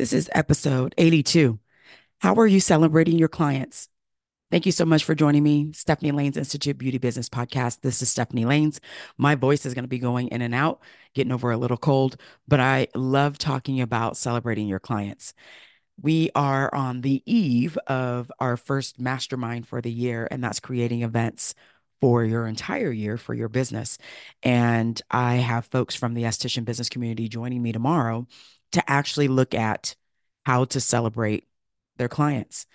This is episode 82. How are you celebrating your clients? Thank you so much for joining me, Stephanie Laynes Institute Beauty Business Podcast. This is Stephanie Laynes. My voice is going to be going in and out, getting over a little cold, but I love talking about celebrating your clients. We are on the eve of our first mastermind for the year, and that's creating events for your entire year for your business. And I have folks from the esthetician business community joining me tomorrow to actually look at how to celebrate their clients.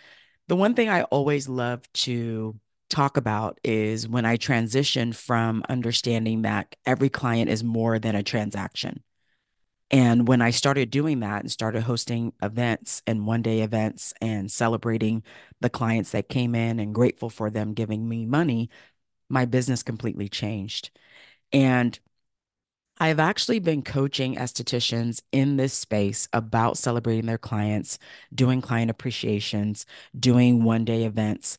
The one thing I always love to talk about is when I transition from understanding that every client is more than a transaction. And when I started doing that and started hosting events and one day events and celebrating the clients that came in and grateful for them giving me money, my business completely changed. And I've actually been coaching estheticians in this space about celebrating their clients, doing client appreciations, doing one day events,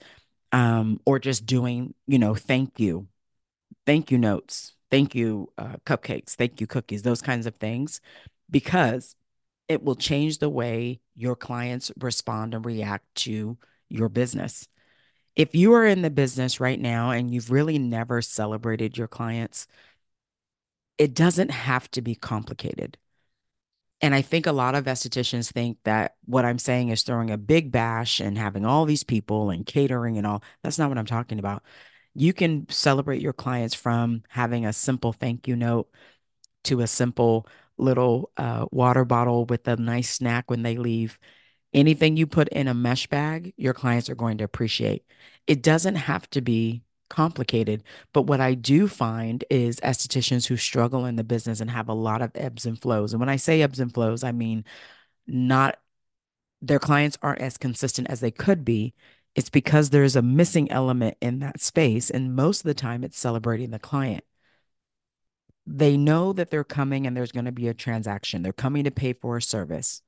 um, or just doing, you know, thank you, thank you notes, thank you uh, cupcakes, thank you cookies, those kinds of things, because it will change the way your clients respond and react to your business. If you are in the business right now and you've really never celebrated your clients, it doesn't have to be complicated. And I think a lot of estheticians think that what I'm saying is throwing a big bash and having all these people and catering and all. That's not what I'm talking about. You can celebrate your clients from having a simple thank you note to a simple little uh, water bottle with a nice snack when they leave. Anything you put in a mesh bag, your clients are going to appreciate. It doesn't have to be complicated. But what I do find is estheticians who struggle in the business and have a lot of ebbs and flows. And when I say ebbs and flows, I mean not their clients aren't as consistent as they could be. It's because there's a missing element in that space. And most of the time, it's celebrating the client. They know that they're coming and there's going to be a transaction. They're coming to pay for a service.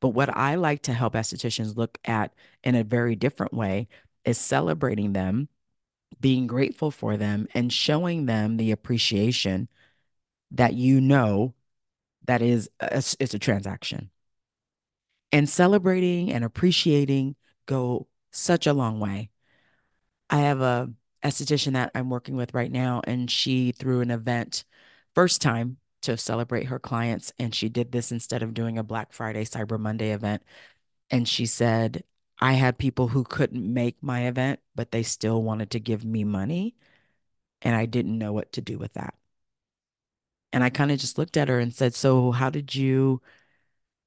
But what I like to help estheticians look at in a very different way is celebrating them being grateful for them and showing them the appreciation that you know that is a, it's a transaction. And celebrating and appreciating go such a long way. I have a esthetician that I'm working with right now, and she threw an event first time to celebrate her clients. And she did this instead of doing a Black Friday, Cyber Monday event. And she said, I had people who couldn't make my event, but they still wanted to give me money. And I didn't know what to do with that. And I kind of just looked at her and said, So, how did you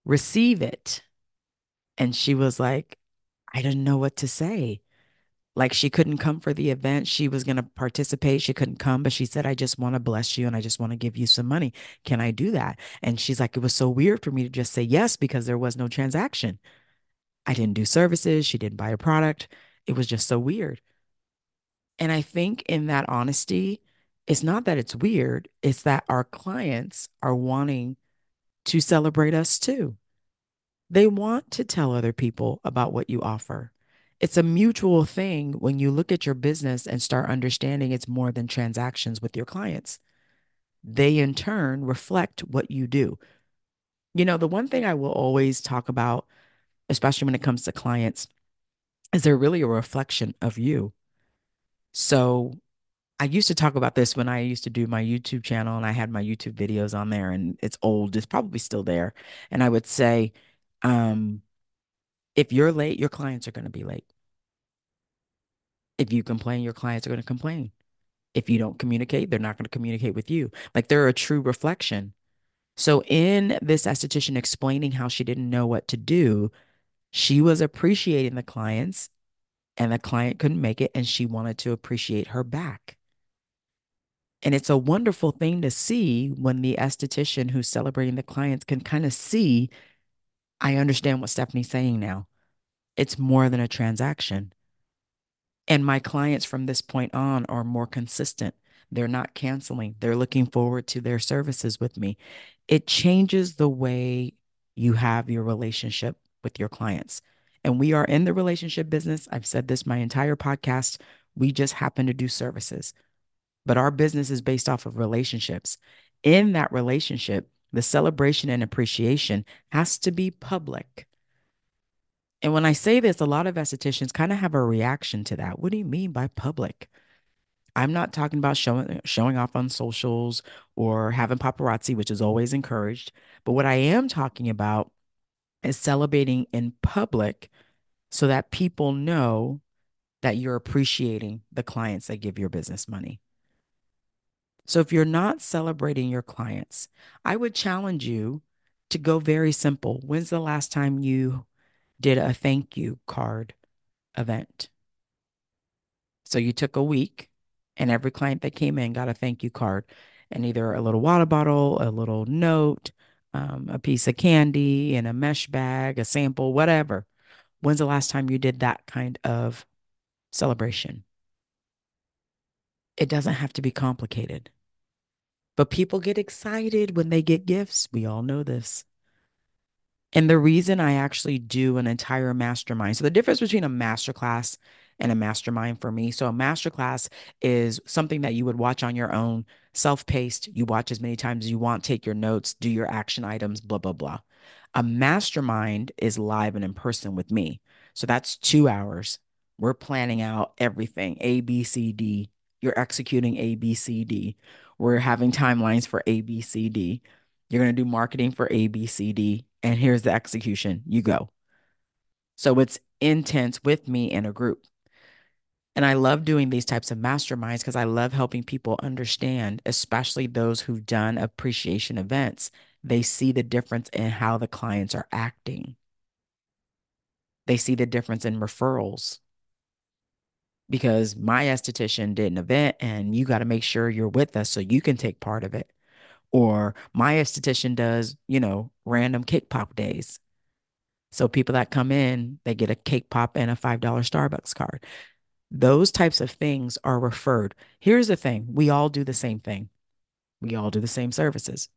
receive it? And she was like, I didn't know what to say. Like, she couldn't come for the event. She was going to participate. She couldn't come, but she said, I just want to bless you and I just want to give you some money. Can I do that? And she's like, It was so weird for me to just say yes because there was no transaction. I didn't do services. She didn't buy a product. It was just so weird. And I think in that honesty, it's not that it's weird, it's that our clients are wanting to celebrate us too. They want to tell other people about what you offer. It's a mutual thing when you look at your business and start understanding it's more than transactions with your clients. They in turn reflect what you do. You know, the one thing I will always talk about especially when it comes to clients, is they're really a reflection of you. So I used to talk about this when I used to do my YouTube channel and I had my YouTube videos on there and it's old, it's probably still there. And I would say, um, if you're late, your clients are going to be late. If you complain, your clients are going to complain. If you don't communicate, they're not going to communicate with you. Like they're a true reflection. So, in this esthetician explaining how she didn't know what to do, she was appreciating the clients and the client couldn't make it and she wanted to appreciate her back. And it's a wonderful thing to see when the esthetician who's celebrating the clients can kind of see, I understand what Stephanie's saying now. It's more than a transaction. And my clients from this point on are more consistent. They're not canceling, they're looking forward to their services with me. It changes the way you have your relationship with your clients. And we are in the relationship business. I've said this my entire podcast. We just happen to do services, but our business is based off of relationships. In that relationship, The celebration and appreciation has to be public. And when I say this, a lot of estheticians kind of have a reaction to that. What do you mean by public? I'm not talking about showing showing off on socials or having paparazzi, which is always encouraged. But what I am talking about is celebrating in public so that people know that you're appreciating the clients that give your business money. So if you're not celebrating your clients, I would challenge you to go very simple. When's the last time you did a thank you card event? So you took a week and every client that came in got a thank you card and either a little water bottle, a little note, um, a piece of candy, and a mesh bag, a sample, whatever. When's the last time you did that kind of celebration? It doesn't have to be complicated. But people get excited when they get gifts. We all know this. And the reason I actually do an entire mastermind. So the difference between a masterclass and a mastermind for me. So a masterclass is something that you would watch on your own, self-paced. You watch as many times as you want, take your notes, do your action items, blah, blah, blah. A mastermind is live and in person with me. So that's two hours. We're planning out everything A, B, C, D. You're executing A, B, C, D. We're having timelines for A, B, C, D. You're going to do marketing for A, B, C, D. And here's the execution. You go. So it's intense with me in a group. And I love doing these types of masterminds because I love helping people understand, especially those who've done appreciation events. They see the difference in how the clients are acting. They see the difference in referrals because my esthetician did an event and you got to make sure you're with us so you can take part of it. Or my esthetician does, you know, random cake pop days. So people that come in, they get a cake pop and a $5 Starbucks card. Those types of things are referred. Here's the thing we all do the same thing, we all do the same services.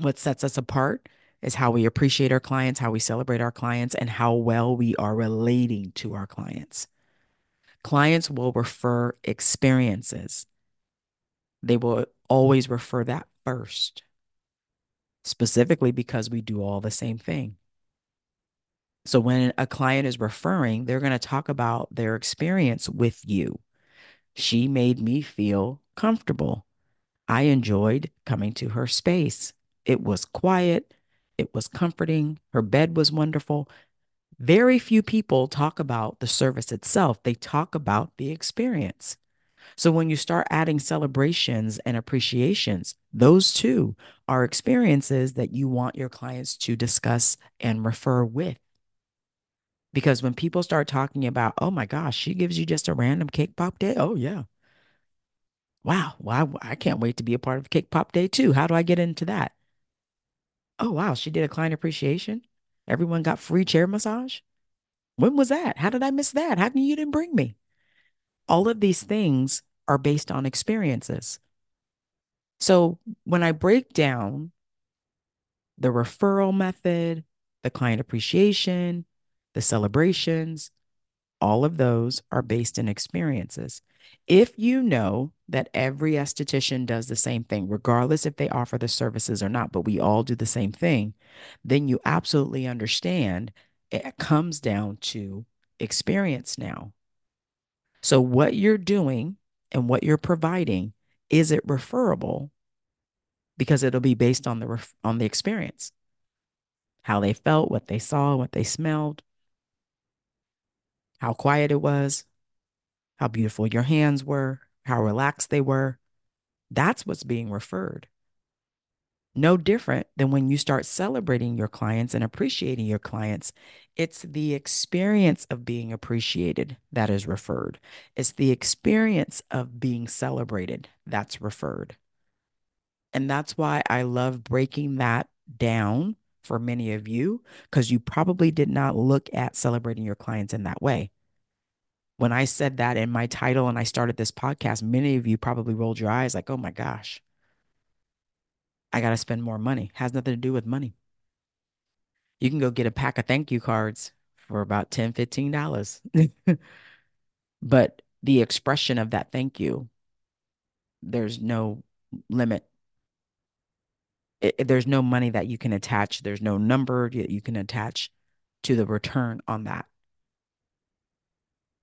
What sets us apart is how we appreciate our clients, how we celebrate our clients, and how well we are relating to our clients. Clients will refer experiences, they will always refer that first, specifically because we do all the same thing. So when a client is referring, they're going to talk about their experience with you. She made me feel comfortable. I enjoyed coming to her space. It was quiet. It was comforting. Her bed was wonderful. Very few people talk about the service itself. They talk about the experience. So when you start adding celebrations and appreciations, those two are experiences that you want your clients to discuss and refer with. Because when people start talking about, oh my gosh, she gives you just a random cake pop day. Oh, yeah. Wow. Well, I, I can't wait to be a part of Cake Pop Day too. How do I get into that? Oh, wow. She did a client appreciation. Everyone got free chair massage. When was that? How did I miss that? How come you didn't bring me? All of these things are based on experiences. So when I break down the referral method, the client appreciation, the celebrations, all of those are based in experiences. If you know that every esthetician does the same thing, regardless if they offer the services or not, but we all do the same thing, then you absolutely understand it comes down to experience now. So, what you're doing and what you're providing, is it referable? Because it'll be based on the ref- on the experience, how they felt, what they saw, what they smelled, how quiet it was, how beautiful your hands were, how relaxed they were. That's what's being referred. No different than when you start celebrating your clients and appreciating your clients. It's the experience of being appreciated that is referred. It's the experience of being celebrated that's referred. And that's why I love breaking that down for many of you, because you probably did not look at celebrating your clients in that way. When I said that in my title and I started this podcast, many of you probably rolled your eyes like, oh my gosh, I got to spend more money. Has nothing to do with money. You can go get a pack of thank you cards for about $10, $15. but the expression of that thank you, there's no limit it, there's no money that you can attach. There's no number that you can attach to the return on that.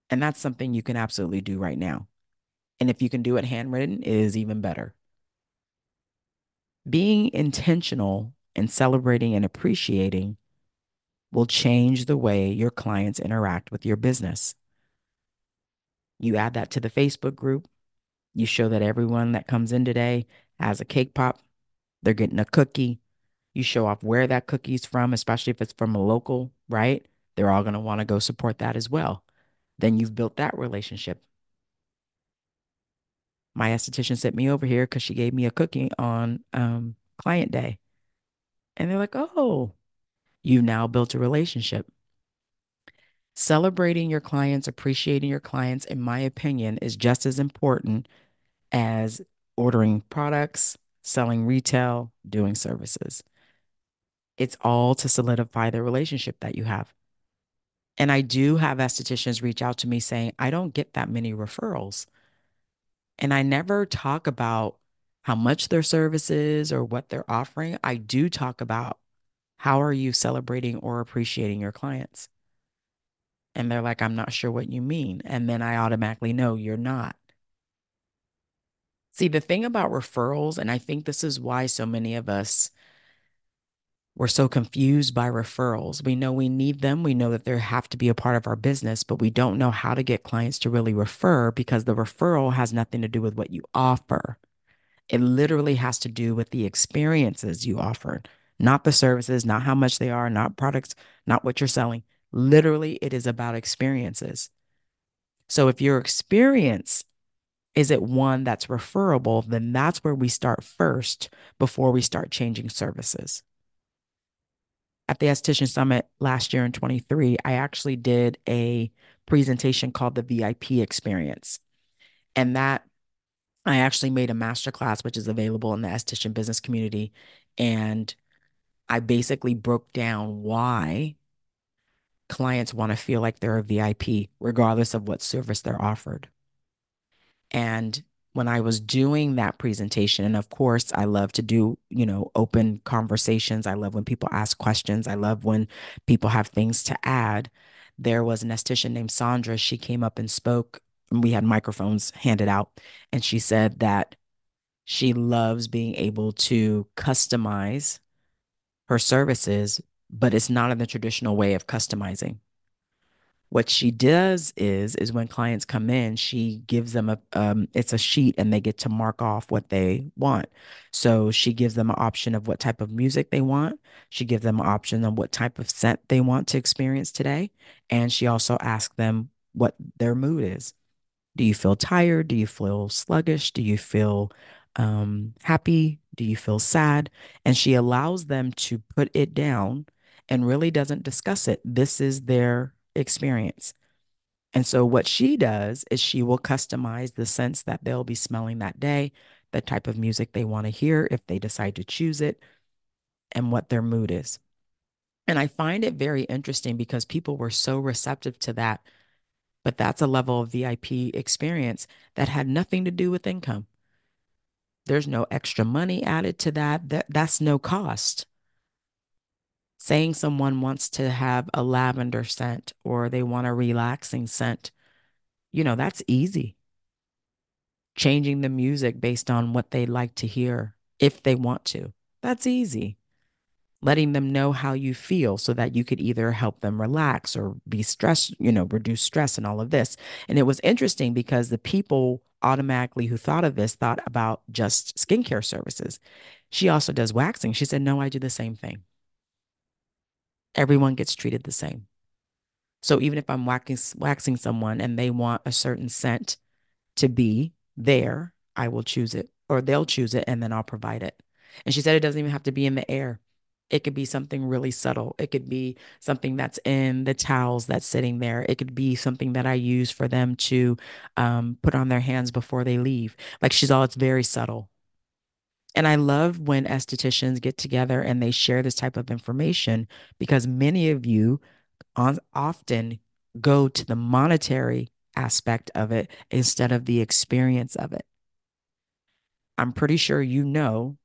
And that's something you can absolutely do right now. And if you can do it handwritten, it is even better. Being intentional and celebrating and appreciating will change the way your clients interact with your business. You add that to the Facebook group. You show that everyone that comes in today has a cake pop, they're getting a cookie. You show off where that cookie's from, especially if it's from a local, right? They're all going to want to go support that as well. Then you've built that relationship. My esthetician sent me over here because she gave me a cookie on um, client day. And they're like, oh, you now built a relationship. Celebrating your clients, appreciating your clients, in my opinion, is just as important as ordering products, selling retail, doing services. It's all to solidify the relationship that you have. And I do have estheticians reach out to me saying, I don't get that many referrals. And I never talk about how much their service is or what they're offering. I do talk about how are you celebrating or appreciating your clients? And they're like, I'm not sure what you mean. And then I automatically know you're not. See, the thing about referrals, and I think this is why so many of us we're so confused by referrals. We know we need them. We know that they have to be a part of our business, but we don't know how to get clients to really refer because the referral has nothing to do with what you offer. It literally has to do with the experiences you offer, not the services, not how much they are, not products, not what you're selling. Literally, it is about experiences. So if your experience is it one that's referable, then that's where we start first before we start changing services at the Esthetician Summit last year in 23, I actually did a presentation called the VIP experience. And that I actually made a masterclass, which is available in the esthetician business community. And I basically broke down why clients want to feel like they're a VIP, regardless of what service they're offered. And when I was doing that presentation, and of course, I love to do, you know, open conversations. I love when people ask questions. I love when people have things to add. There was an esthetician named Sandra. She came up and spoke. We had microphones handed out, and she said that she loves being able to customize her services, but it's not in the traditional way of customizing what she does is is when clients come in she gives them a um, it's a sheet and they get to mark off what they want. So she gives them an option of what type of music they want. She gives them an option on what type of scent they want to experience today. And she also asks them what their mood is. Do you feel tired? Do you feel sluggish? Do you feel um, happy? Do you feel sad? And she allows them to put it down and really doesn't discuss it. This is their experience. And so what she does is she will customize the scents that they'll be smelling that day, the type of music they want to hear if they decide to choose it, and what their mood is. And I find it very interesting because people were so receptive to that. But that's a level of VIP experience that had nothing to do with income. There's no extra money added to that. that that's no cost saying someone wants to have a lavender scent or they want a relaxing scent, you know, that's easy. Changing the music based on what they like to hear if they want to, that's easy. Letting them know how you feel so that you could either help them relax or be stressed, you know, reduce stress and all of this. And it was interesting because the people automatically who thought of this thought about just skincare services. She also does waxing. She said, No, I do the same thing everyone gets treated the same. So even if I'm waxing, waxing someone and they want a certain scent to be there, I will choose it or they'll choose it and then I'll provide it. And she said it doesn't even have to be in the air. It could be something really subtle. It could be something that's in the towels that's sitting there. It could be something that I use for them to um, put on their hands before they leave. Like she's all, it's very subtle. And I love when estheticians get together and they share this type of information because many of you on, often go to the monetary aspect of it instead of the experience of it. I'm pretty sure you know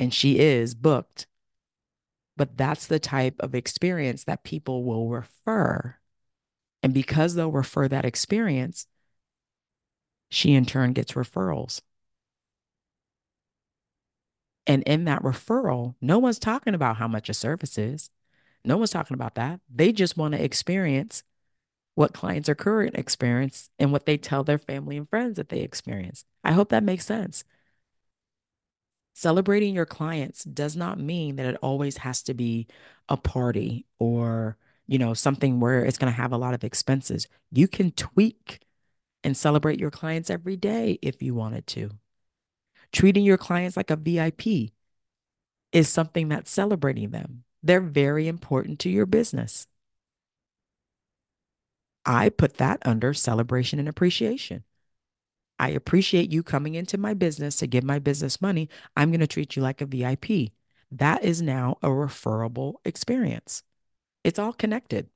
and she is booked. But that's the type of experience that people will refer. And because they'll refer that experience, she in turn gets referrals. And in that referral, no one's talking about how much a service is. No one's talking about that. They just want to experience what clients are current experience and what they tell their family and friends that they experience. I hope that makes sense. Celebrating your clients does not mean that it always has to be a party or, you know, something where it's going to have a lot of expenses. You can tweak and celebrate your clients every day if you wanted to. Treating your clients like a VIP is something that's celebrating them. They're very important to your business. I put that under celebration and appreciation. I appreciate you coming into my business to give my business money. I'm going to treat you like a VIP. That is now a referable experience. It's all connected.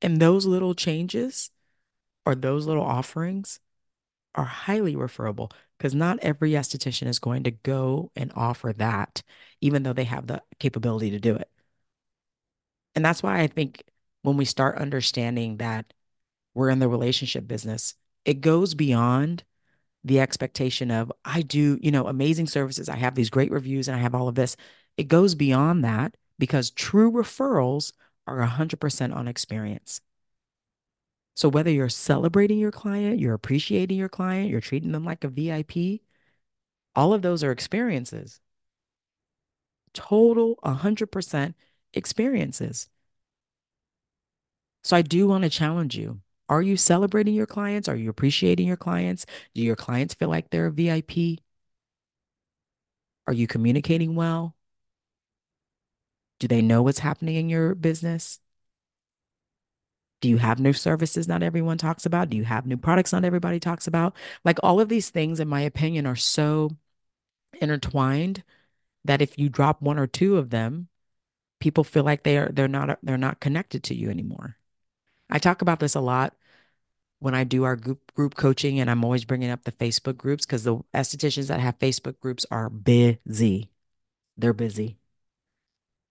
And those little changes or those little offerings are highly referable because not every esthetician is going to go and offer that, even though they have the capability to do it. And that's why I think when we start understanding that we're in the relationship business, it goes beyond the expectation of, I do, you know, amazing services. I have these great reviews and I have all of this. It goes beyond that because true referrals are 100% on experience. So whether you're celebrating your client, you're appreciating your client, you're treating them like a VIP, all of those are experiences. Total 100% experiences. So I do want to challenge you. Are you celebrating your clients? Are you appreciating your clients? Do your clients feel like they're a VIP? Are you communicating well? Do they know what's happening in your business? Do you have new services not everyone talks about? Do you have new products not everybody talks about? Like all of these things, in my opinion, are so intertwined that if you drop one or two of them, people feel like they are they're not they're not connected to you anymore. I talk about this a lot when I do our group group coaching, and I'm always bringing up the Facebook groups because the estheticians that have Facebook groups are busy. They're busy.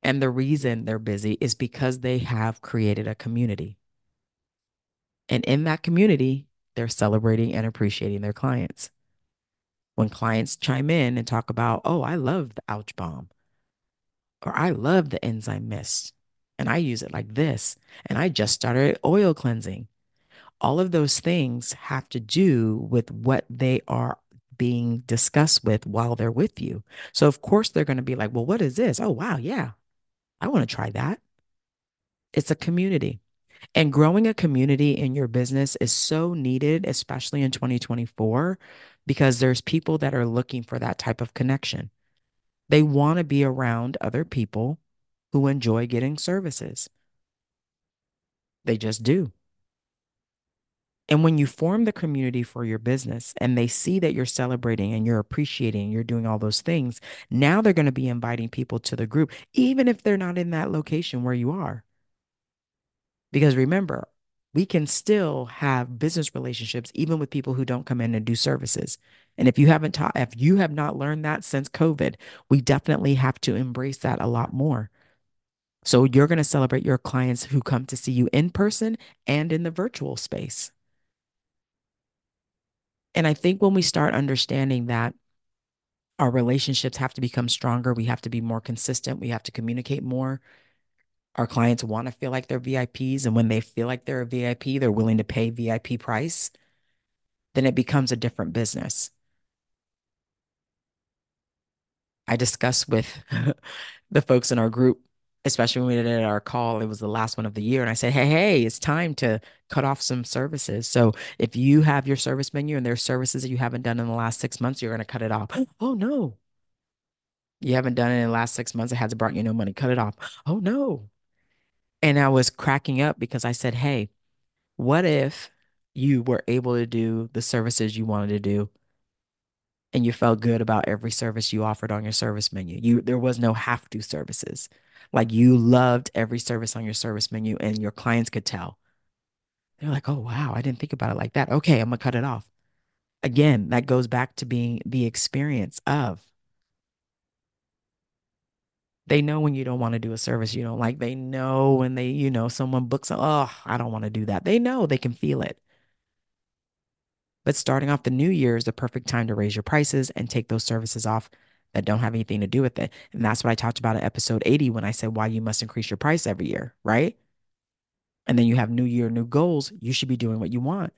And the reason they're busy is because they have created a community. And in that community, they're celebrating and appreciating their clients. When clients chime in and talk about, oh, I love the ouch bomb, or I love the enzyme mist, and I use it like this, and I just started oil cleansing. All of those things have to do with what they are being discussed with while they're with you. So, of course, they're going to be like, well, what is this? Oh, wow. Yeah, I want to try that. It's a community. And growing a community in your business is so needed, especially in 2024, because there's people that are looking for that type of connection. They want to be around other people who enjoy getting services. They just do. And when you form the community for your business and they see that you're celebrating and you're appreciating, you're doing all those things, now they're going to be inviting people to the group, even if they're not in that location where you are. Because remember, we can still have business relationships even with people who don't come in and do services. And if you haven't taught, if you have not learned that since COVID, we definitely have to embrace that a lot more. So you're going to celebrate your clients who come to see you in person and in the virtual space. And I think when we start understanding that our relationships have to become stronger, we have to be more consistent, we have to communicate more, our clients want to feel like they're VIPs. And when they feel like they're a VIP, they're willing to pay VIP price, then it becomes a different business. I discussed with the folks in our group, especially when we did our call, it was the last one of the year. And I said, hey, hey, it's time to cut off some services. So if you have your service menu and there's services that you haven't done in the last six months, you're going to cut it off. oh, no. You haven't done it in the last six months. It hasn't brought you no money. Cut it off. Oh, no. And I was cracking up because I said, hey, what if you were able to do the services you wanted to do and you felt good about every service you offered on your service menu? You there was no have to services. Like you loved every service on your service menu and your clients could tell. They're like, "Oh wow, I didn't think about it like that. Okay, I'm gonna cut it off." Again, that goes back to being the experience of. They know when you don't want to do a service you don't like. They know when they, you know, someone books, oh, I don't want to do that. They know they can feel it. But starting off the new year is the perfect time to raise your prices and take those services off that don't have anything to do with it. And that's what I talked about in episode 80 when I said why you must increase your price every year, right? And then you have new year, new goals. You should be doing what you want.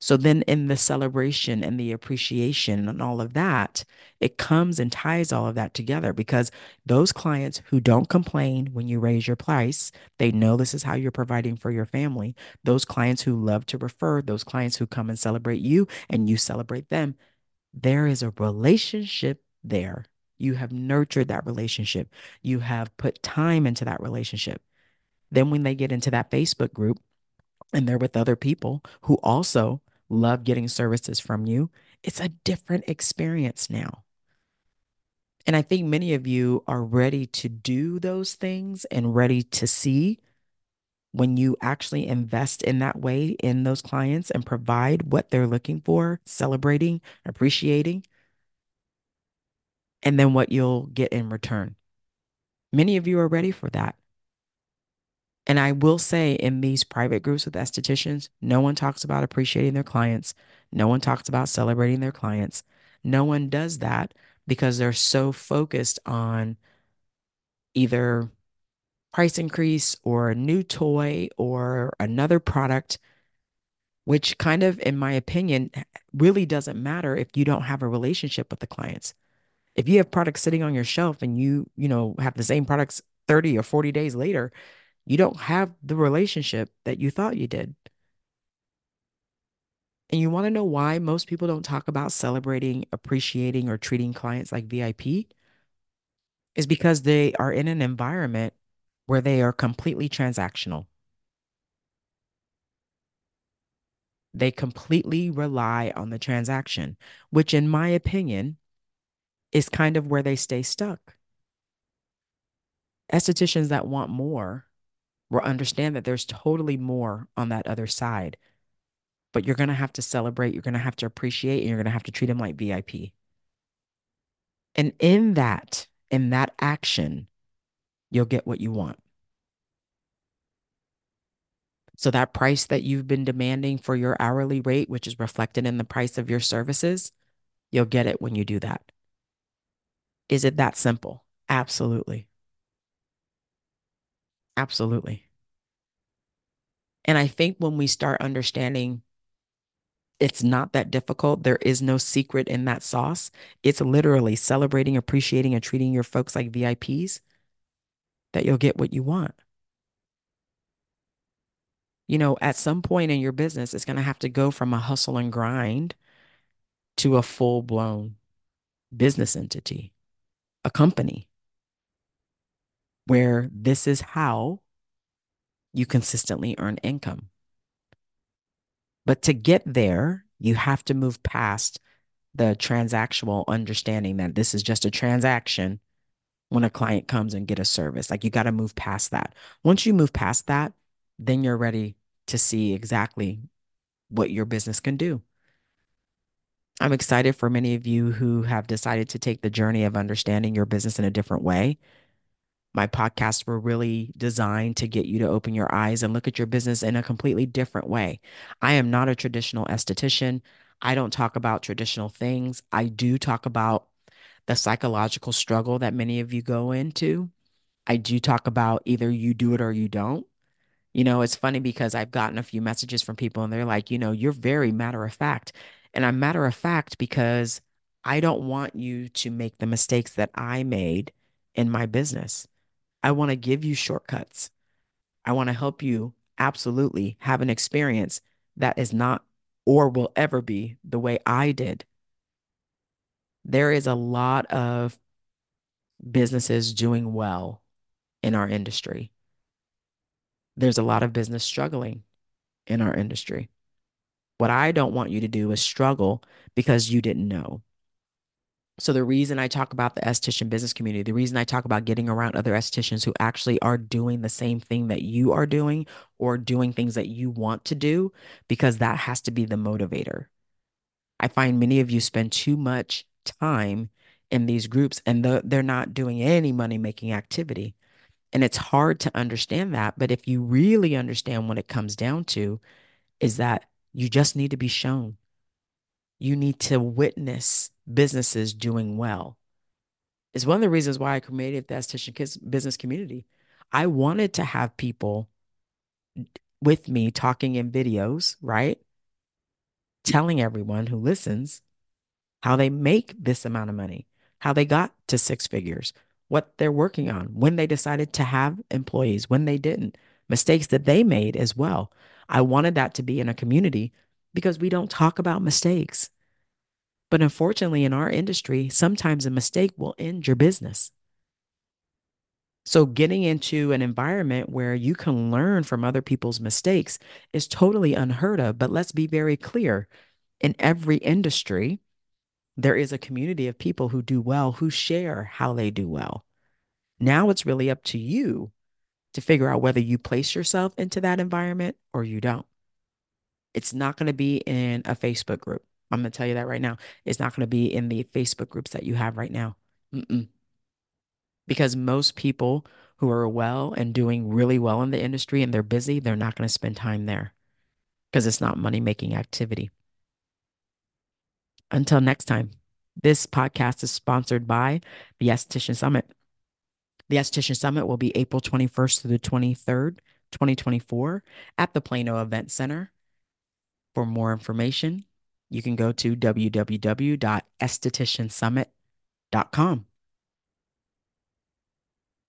So then in the celebration and the appreciation and all of that, it comes and ties all of that together because those clients who don't complain when you raise your price, they know this is how you're providing for your family. Those clients who love to refer, those clients who come and celebrate you and you celebrate them, there is a relationship there. You have nurtured that relationship. You have put time into that relationship. Then when they get into that Facebook group and they're with other people who also love getting services from you, it's a different experience now. And I think many of you are ready to do those things and ready to see when you actually invest in that way in those clients and provide what they're looking for, celebrating, appreciating, and then what you'll get in return. Many of you are ready for that. And I will say in these private groups with estheticians, no one talks about appreciating their clients. No one talks about celebrating their clients. No one does that because they're so focused on either price increase or a new toy or another product, which kind of, in my opinion, really doesn't matter if you don't have a relationship with the clients. If you have products sitting on your shelf and you, you know, have the same products 30 or 40 days later, you don't have the relationship that you thought you did. And you want to know why most people don't talk about celebrating, appreciating, or treating clients like VIP? Is because they are in an environment where they are completely transactional. They completely rely on the transaction, which, in my opinion, is kind of where they stay stuck. Estheticians that want more will understand that there's totally more on that other side. But you're going to have to celebrate, you're going to have to appreciate, and you're going to have to treat them like VIP. And in that, in that action, you'll get what you want. So that price that you've been demanding for your hourly rate, which is reflected in the price of your services, you'll get it when you do that. Is it that simple? Absolutely. Absolutely. And I think when we start understanding it's not that difficult, there is no secret in that sauce. It's literally celebrating, appreciating, and treating your folks like VIPs that you'll get what you want. You know, at some point in your business, it's going to have to go from a hustle and grind to a full blown business entity, a company where this is how you consistently earn income. But to get there, you have to move past the transactional understanding that this is just a transaction when a client comes and get a service. Like you got to move past that. Once you move past that, then you're ready to see exactly what your business can do. I'm excited for many of you who have decided to take the journey of understanding your business in a different way my podcasts were really designed to get you to open your eyes and look at your business in a completely different way. I am not a traditional esthetician. I don't talk about traditional things. I do talk about the psychological struggle that many of you go into. I do talk about either you do it or you don't. You know, it's funny because I've gotten a few messages from people and they're like, you know, you're very matter of fact. And I'm matter of fact because I don't want you to make the mistakes that I made in my business. I want to give you shortcuts. I want to help you absolutely have an experience that is not or will ever be the way I did. There is a lot of businesses doing well in our industry. There's a lot of business struggling in our industry. What I don't want you to do is struggle because you didn't know. So the reason I talk about the esthetician business community, the reason I talk about getting around other estheticians who actually are doing the same thing that you are doing or doing things that you want to do, because that has to be the motivator. I find many of you spend too much time in these groups and the, they're not doing any money making activity. And it's hard to understand that. But if you really understand what it comes down to, is that you just need to be shown. You need to witness businesses doing well. It's one of the reasons why I created the esthetician business community. I wanted to have people with me talking in videos, right? Telling everyone who listens how they make this amount of money, how they got to six figures, what they're working on, when they decided to have employees, when they didn't, mistakes that they made as well. I wanted that to be in a community because we don't talk about mistakes. But unfortunately, in our industry, sometimes a mistake will end your business. So, getting into an environment where you can learn from other people's mistakes is totally unheard of. But let's be very clear in every industry, there is a community of people who do well, who share how they do well. Now it's really up to you to figure out whether you place yourself into that environment or you don't. It's not going to be in a Facebook group. I'm going to tell you that right now. It's not going to be in the Facebook groups that you have right now. Mm-mm. Because most people who are well and doing really well in the industry and they're busy, they're not going to spend time there because it's not money making activity. Until next time, this podcast is sponsored by the Esthetician Summit. The Esthetician Summit will be April 21st through the 23rd, 2024, at the Plano Event Center. For more information, you can go to www.estheticiansummit.com.